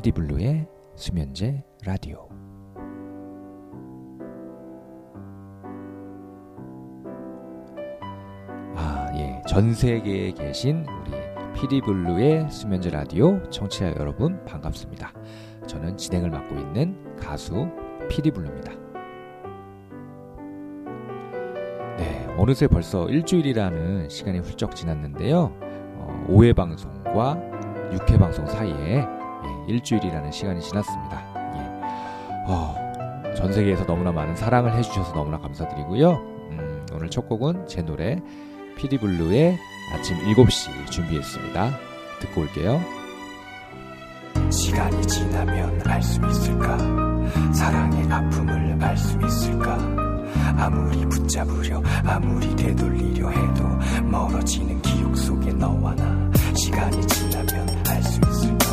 피디블루의 수면제 라디오 아, 예. 전 세계에 계신 우리 피디블루의 수면제 라디오 청취자 여러분 반갑습니다. 저는 진행을 맡고 있는 가수 피디블루입니다. 네, 어느새 벌써 일주일이라는 시간이 훌쩍 지났는데요. 어, 5회 방송과 6회 방송 사이에 예, 일주일이라는 시간이 지났습니다. 예. 어, 전 세계에서 너무나 많은 사랑을 해주셔서 너무나 감사드리고요. 음, 오늘 첫 곡은 제 노래 피디블루의 아침 7시 준비했습니다. 듣고 올게요. 시간이 지나면 알 수 있을까 사랑의 아픔을 알 수 있을까 아무리 붙잡으려 아무리 되돌리려 해도 멀어지는 기억 속에 너와 나 시간이 지나면 알 수 있을까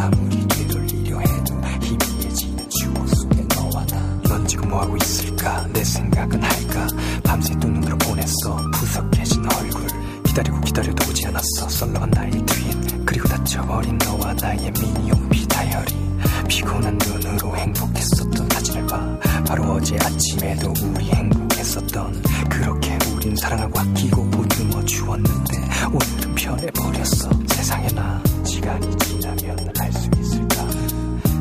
아무리 되돌리려 해도 희미해지는 추억 속에 너와 나 넌 지금 뭐하고 있을까? 내 생각은 할까? 밤새 두 눈으로 보냈어. 푸석해진 얼굴. 기다리고 기다려도 오지 않았어. 썰렁한 나의 트윗 그리고 다쳐버린 너와 나의 미니홈피 다이어리. 피곤한 눈으로 행복했었던 사진을 봐 바로 어제 아침에도 우리 행복했었던 그렇게 우린 사랑하고 아끼고 보듬어 주었는데 오늘은 변해버렸어. 세상에 나 시간이 지나면 알 수 있을까?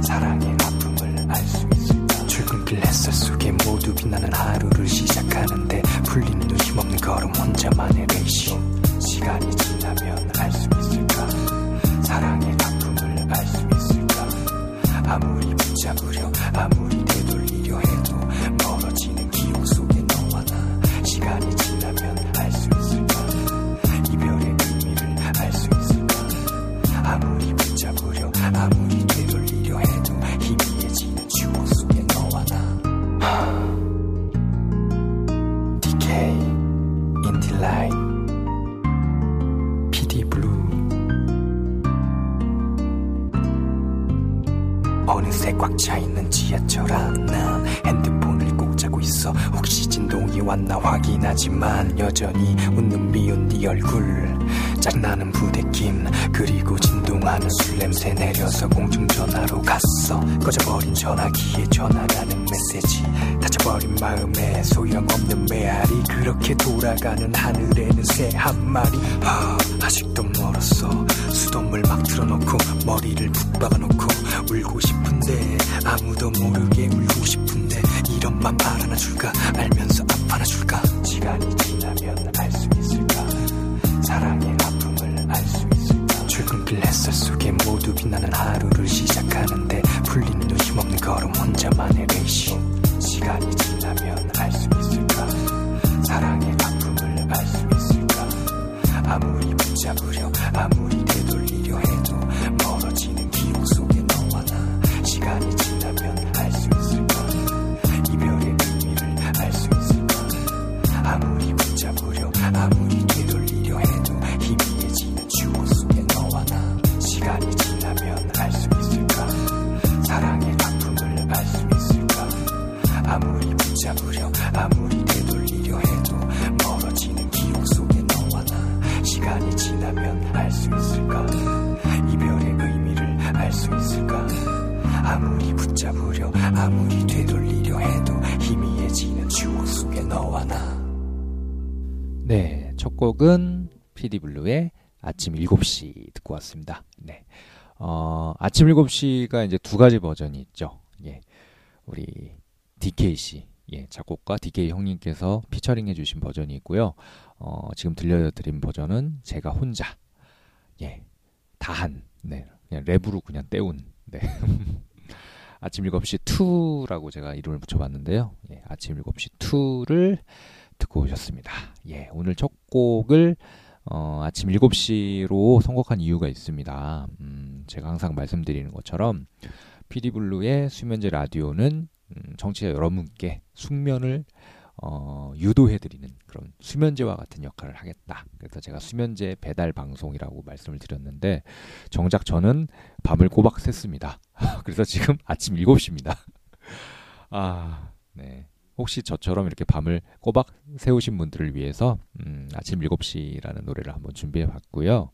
사랑의 아픔을 알 수 있을까? 출근길 햇살 속에 모두 빛나는 하루를 시작하는데 풀리는 눈 힘없는 걸음 혼자만의 레이쇼 시간이 지나면 알 수 있을까? 사랑의 아픔을 알 수 있을까? 아무리 붙잡으려 아무리 시간이 지나면 알 수 있을까? 이별의 의미를 알 수 있을까? 아무리 붙잡으려 아무리 되돌리려 해도 희미해지는 추억 속에 너와 나. DK 인딜라이 PD 블루. 어느새 꽉 차 있는 지하철 안난 핸드폰을 꼭 잡고 있어. 혹시 진동이 왔나 확인하지만 여전히 웃는 미운 네 얼굴. 짝나는 부대낌 그리고 진동하는 술 냄새 내려서 공중전화로 갔어. 꺼져버린 전화기에 전화가는 메시지. 다쳐버린 마음에 소용없는 메아리. 그렇게 돌아가는 하늘에는 새 한 마리. 아, 아직도 멀었어. 수돗물 막 틀어놓고 머리를 푹 박아놓고 울고 싶은데 아무도 모르게 울고 싶은데 이런 맘 알아놔줄까? 알면서 아파놔줄까? 시간이 지나면 알 수 있을까? 사랑의 아픔을 알 수 있을까? 출근길 햇살 속에 모두 빛나는 하루를 시작하는데 풀리는 눈 힘없는 걸음 혼자만의 레이쇼 시간이 지나면 알 수 있을까? 사랑의 아픔을 알 수 있을까? 아무리 붙잡으려 아무리 되돌리려 해도 멀어지는 기억 속에 너와 나 시간이 아무리 붙잡으려 아무리 되돌리려 해도 희미해지는 추억 속에 너와 나 네, 첫 곡은 피디블루의 아침 7시 듣고 왔습니다. 네. 어, 아침 7시가 이제 두 가지 버전이 있죠. 예. 우리 DK 씨, 예, 작곡가 DK 형님께서 피처링 해 주신 버전이 있고요. 어, 지금 들려드린 버전은 제가 혼자, 예, 다한, 네, 그냥 랩으로 그냥 때운, 네. 아침 7시 2라고 제가 이름을 붙여봤는데요. 예, 아침 7시 2를 듣고 오셨습니다. 예, 오늘 첫 곡을 어, 아침 7시로 선곡한 이유가 있습니다. 음, 제가 항상 말씀드리는 것처럼 피디블루의 수면제 라디오는 음, 청취자 여러분께 숙면을 어, 유도해드리는 그런 수면제와 같은 역할을 하겠다. 그래서 제가 수면제 배달 방송이라고 말씀을 드렸는데 정작 저는 밤을 꼬박 샜습니다. 그래서 지금 아침 7시입니다. 아, 네. 혹시 저처럼 이렇게 밤을 꼬박 세우신 분들을 위해서 음, 아침 7시라는 노래를 한번 준비해 봤고요.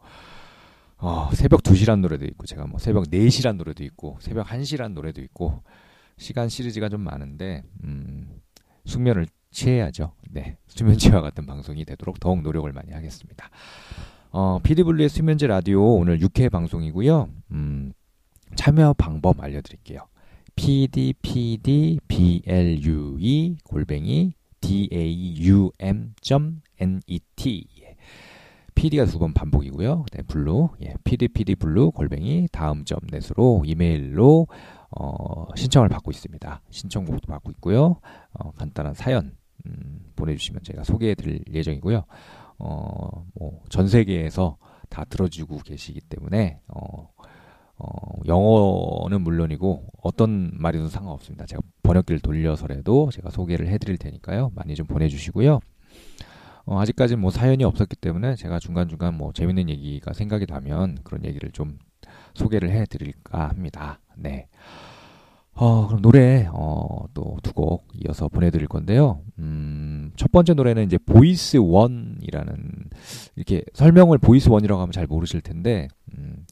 어, 새벽 2시란 노래도 있고 제가 뭐 새벽 4시란 노래도 있고 새벽 1시란 노래도 있고 시간 시리즈가 좀 많은데 음, 숙면을 취해야죠. 네. 수면제와 같은 방송이 되도록 더욱 노력을 많이 하겠습니다. 어, 피디블루의 수면제 라디오 오늘 6회 방송이고요. 음, 참여 방법 알려드릴게요. pdpdblue 골뱅이 daum.net PD가 두 번 반복이고요. 네, 블루, 예, pdpd블루 골뱅이 다음 점 net으로 이메일로 어, 신청을 받고 있습니다. 신청곡도 받고 있고요. 어, 간단한 사연 음, 보내주시면 제가 소개해드릴 예정이고요. 어, 뭐, 전 세계에서 다 들어주고 계시기 때문에, 어, 어, 영어는 물론이고 어떤 말이든 상관없습니다. 제가 번역기를 돌려서라도 제가 소개를 해드릴 테니까요. 많이 좀 보내주시고요. 어, 아직까지는 뭐 사연이 없었기 때문에 제가 중간중간 뭐 재밌는 얘기가 생각이 나면 그런 얘기를 좀 소개를 해드릴까 합니다. 네. 어, 그럼 노래, 어, 또 두 곡 이어서 보내드릴 건데요. 음, 첫 번째 노래는 이제 Voice One이라는, 이렇게 설명을 Voice One이라고 하면 잘 모르실 텐데, 음,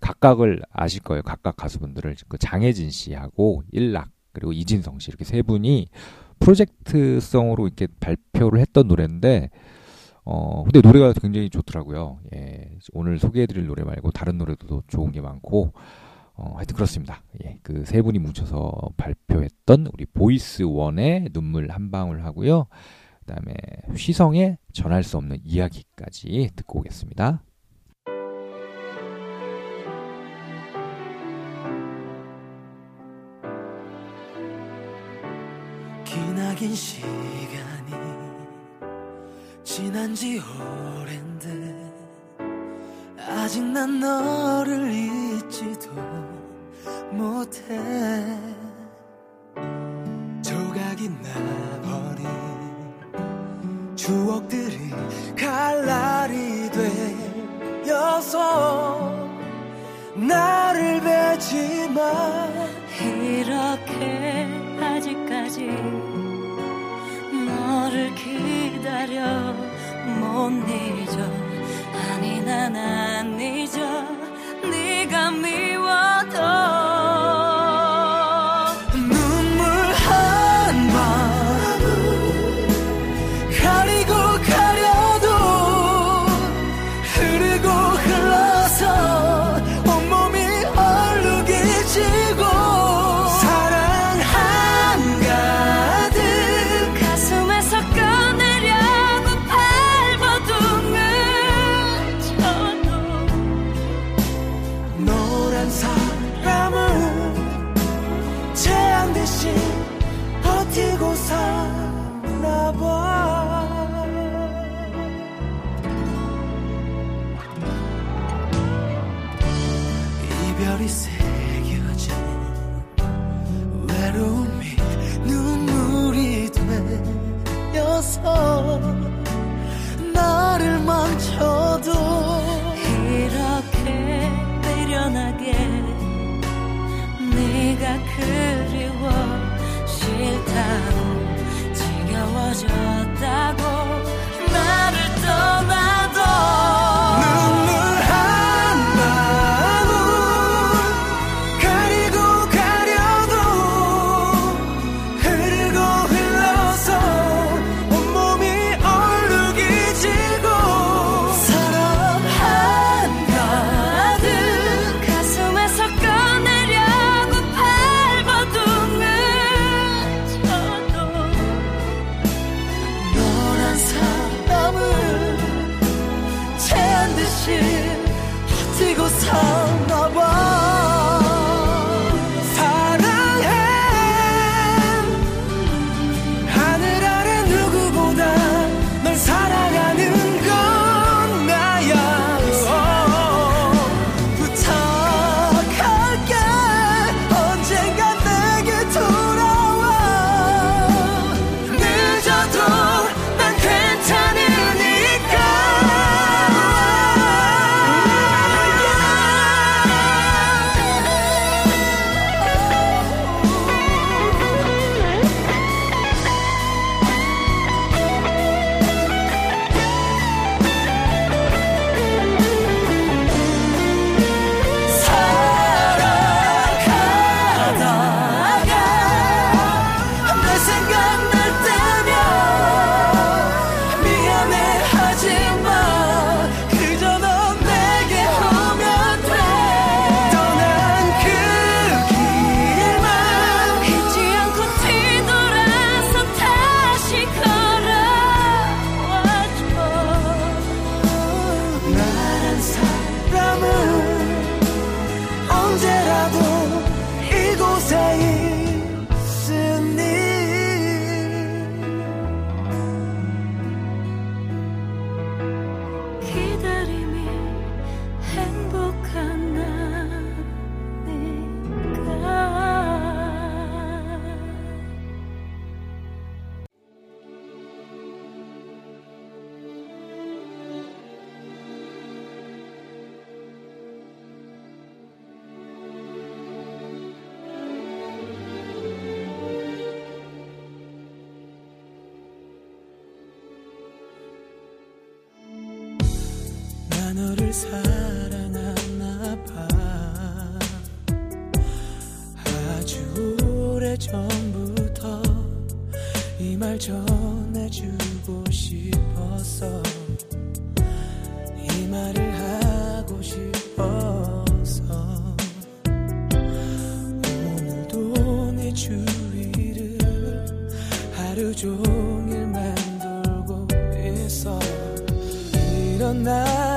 각각을 아실 거예요. 각각 가수분들을. 그 장혜진 씨하고 일락, 그리고 이진성 씨, 이렇게 세 분이 프로젝트성으로 이렇게 발표를 했던 노래인데, 어, 근데 노래가 굉장히 좋더라고요. 예, 오늘 소개해 드릴 노래 말고 다른 노래도 좋은 게 많고, 어, 하여튼 그렇습니다. 예, 그 세 분이 뭉쳐서 발표했던 우리 Voice One의 눈물 한 방울 하고요. 그다음에 휘성의 전할 수 없는 이야기까지 듣고 오겠습니다. 기나긴 시간이 지난 지 오랜데 아직 난 너를 잊지도 못해. 조각이 나버린 추억들이 칼날이 되어서 나를 베지만 이렇게 아직까지 너를 기다려 못 잊어 아니 난 안 잊어 네가 미 너를 사랑하나 봐. 아주 오래 전부터 이 말 전해주고 싶었어 이 말을 하고 싶어서 오늘도 내 주위를 하루 종일 맴돌고 있어. 이런 나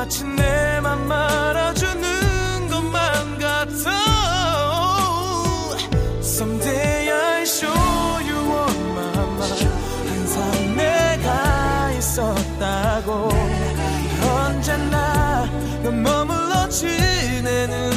마치 내맘 말아주는 것만 같아. Someday I'll show you all my mind. 항상 내가 있었다고. 언제나 넌 머물러 지내는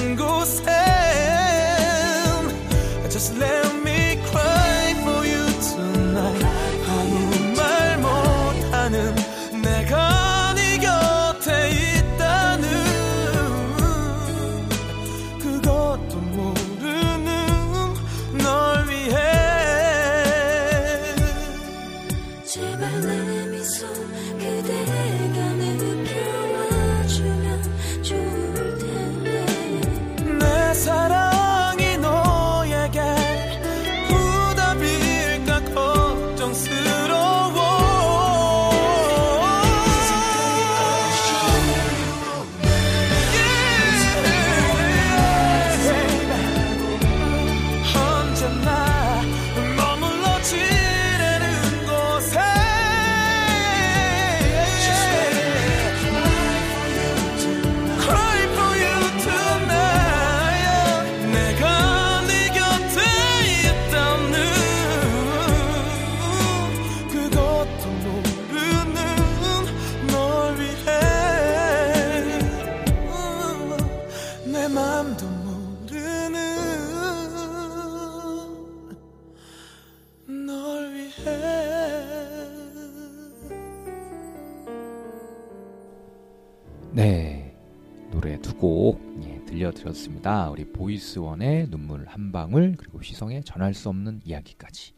곡 예, 들려드렸습니다. 우리 보이스원의 눈물 한 방울 그리고 휘성의 전할 수 없는 이야기까지.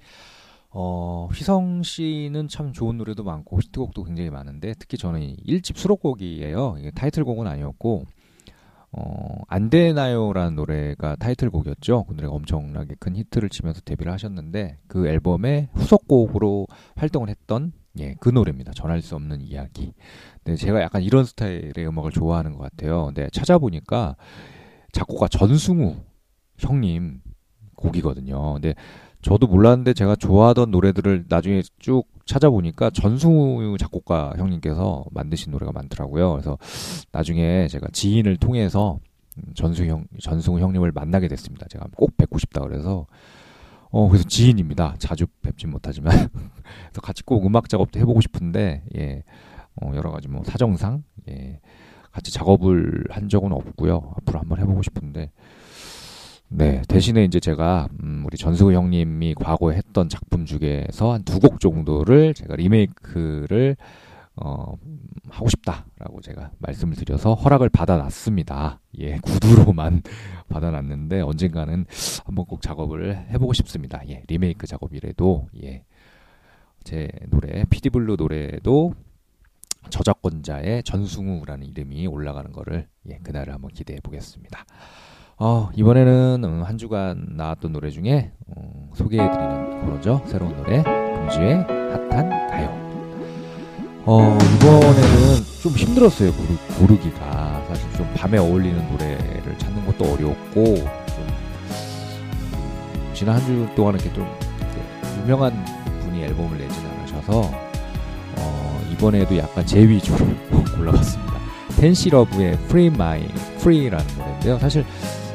어, 휘성 씨는 참 좋은 노래도 많고 히트곡도 굉장히 많은데 특히 저는 이 1집 수록곡이에요. 이게 타이틀곡은 아니었고 어, 안 되나요라는 노래가 타이틀곡이었죠. 그 노래가 엄청나게 큰 히트를 치면서 데뷔를 하셨는데 그 앨범의 후속곡으로 활동을 했던 예, 그 노래입니다. 전할 수 없는 이야기. 네, 제가 약간 이런 스타일의 음악을 좋아하는 것 같아요. 근데 찾아보니까 작곡가 전승우 형님 곡이거든요. 근데 저도 몰랐는데 제가 좋아하던 노래들을 나중에 쭉 찾아보니까 전승우 작곡가 형님께서 만드신 노래가 많더라고요. 그래서 나중에 제가 지인을 통해서 음, 전승우 형, 전승우 형님을 만나게 됐습니다. 제가 꼭 뵙고 싶다 그래서 어 그래서 지인입니다. 자주 뵙진 못하지만 그래서 같이 꼭 음악 작업도 해보고 싶은데 예 어, 여러 가지 뭐 사정상 예 같이 작업을 한 적은 없고요. 앞으로 한번 해보고 싶은데 네 대신에 이제 제가 음, 우리 전승우 형님이 과거에 했던 작품 중에서 한 두 곡 정도를 제가 리메이크를 어, 하고 싶다라고 제가 말씀을 드려서 허락을 받아놨습니다. 예, 구두로만 받아놨는데 언젠가는 한번 꼭 작업을 해보고 싶습니다. 예, 리메이크 작업이라도 예, 제 노래 피디블루 노래도 저작권자의 전승우라는 이름이 올라가는 거를 예, 그날을 한번 기대해 보겠습니다. 어, 이번에는 음, 한 주간 나왔던 노래 중에 음, 소개해드리는 거죠. 새로운 노래 금지의 핫한 가요. 어, 이번에는 좀 힘들었어요 고르, 고르 기가 사실 좀 밤에 어울리는 노래를 찾는 것도 어려웠고 좀 지난 한 주 동안은 이렇게 좀 유명한 분이 앨범을 내진 않으셔서 어, 이번에도 약간 제 위주로 골라봤습니다. 텐시러브의 Free My Free라는 노래인데요. 사실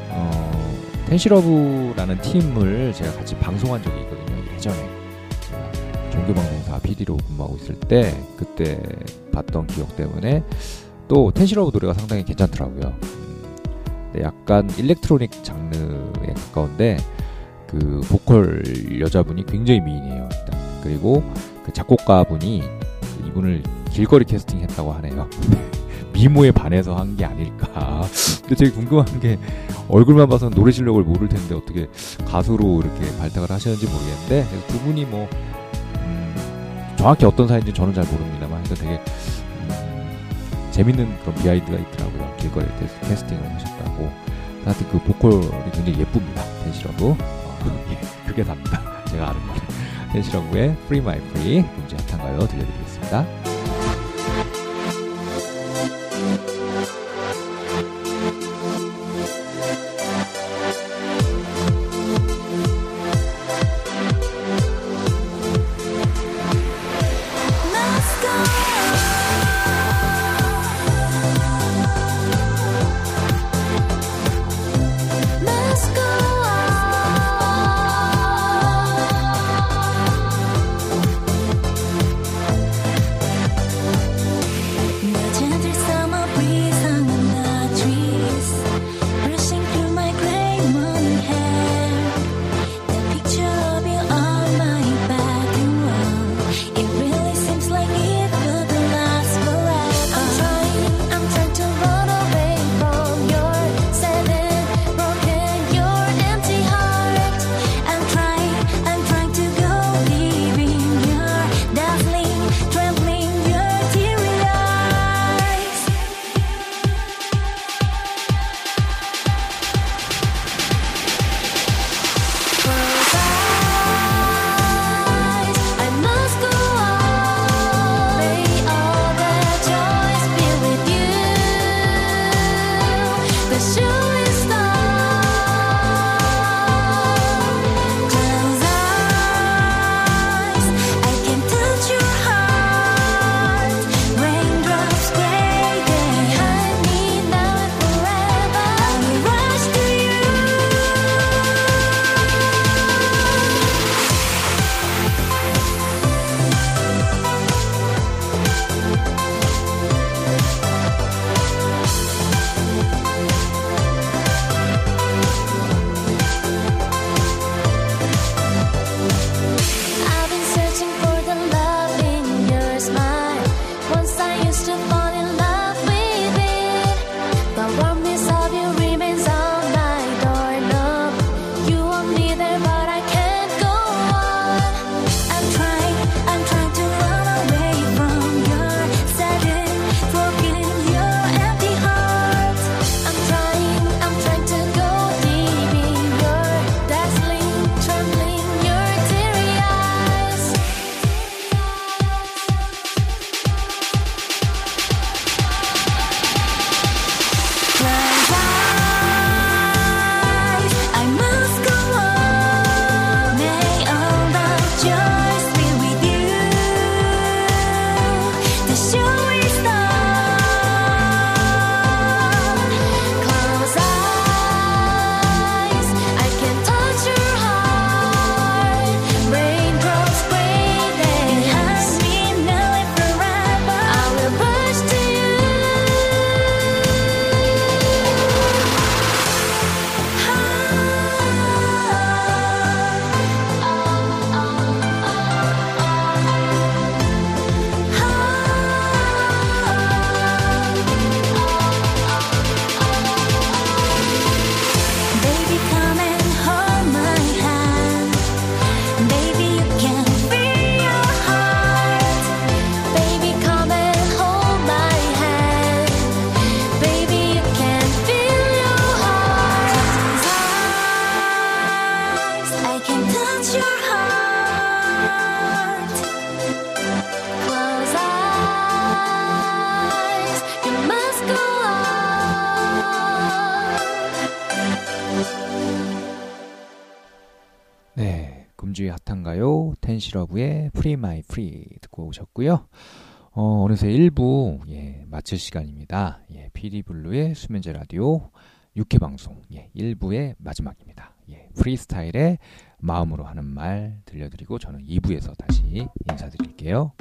어, 텐시러브라는 팀을 제가 같이 방송한 적이 있거든요. 예전에 종교방송사 PD로 근무하고 있을 때 그때 봤던 기억 때문에 또 텐시러브 노래가 상당히 괜찮더라고요. 음, 약간 일렉트로닉 장르에 가까운데 그 보컬 여자분이 굉장히 미인이에요. 일단. 그리고 그 작곡가분이 이분을 길거리 캐스팅했다고 하네요. 미모에 반해서 한 게 아닐까. 근데 되게 궁금한 게 얼굴만 봐서는 노래 실력을 모를 텐데 어떻게 가수로 이렇게 발탁을 하셨는지 모르겠는데 두 분이 뭐 음, 정확히 어떤 사이인지 저는 잘 모릅니다만 하여튼 되게 음, 재밌는 그런 비하인드가 있더라고요. 길거리 캐스- 캐스팅을 하셨다고. 하여튼 그 보컬이 굉장히 예쁩니다. 댄시러브. 어, 예, 그게 답니다. 제가 아는 노래. 댄시러브의 Free My Free 금지 핫한가요 들려드리겠습니다. 시러브의 Free My 듣고 오셨고요. 어, 어느새 1부 예, 마칠 시간입니다. 예, 피디블루의 수면제 라디오 6회 방송 예, 1부의 마지막입니다. 예, 프리스타일의 마음으로 하는 말 들려드리고 저는 2부에서 다시 인사드릴게요.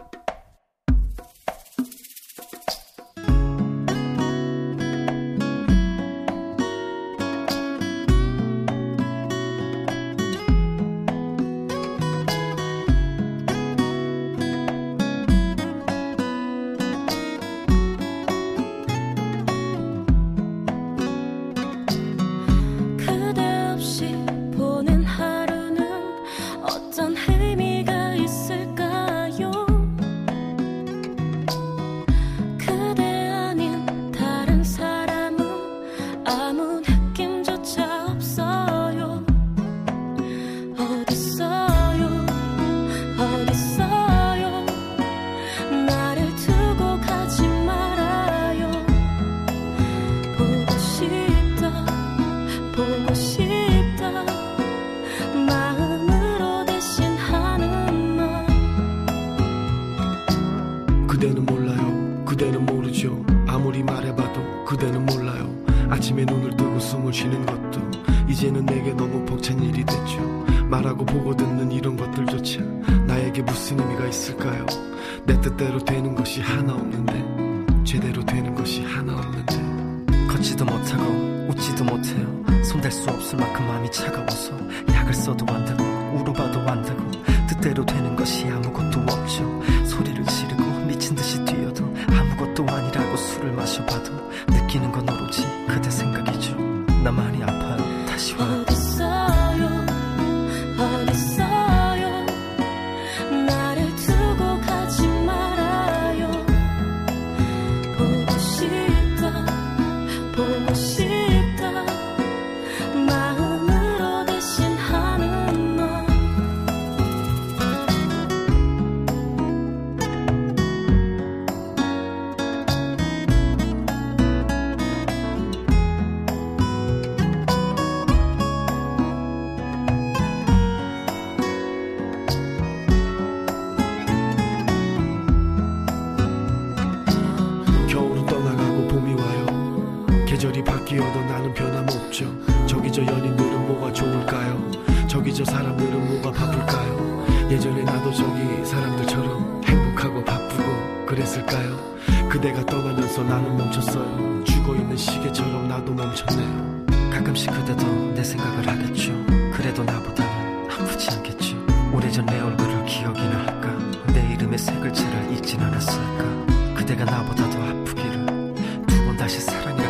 그랬을까요? 그대가 떠나면서 나는 멈췄어요. 죽어 있는 시계처럼 나도 멈췄네요. 가끔씩 그대도 내 생각을 하겠죠. 그래도 나보다는 아프지 않겠죠. 오래전 내 얼굴을 기억이나 할까? 내 이름의 세 글자를 잊진 않았을까? 그대가 나보다 더 아프기를 두 번 다시 사랑해.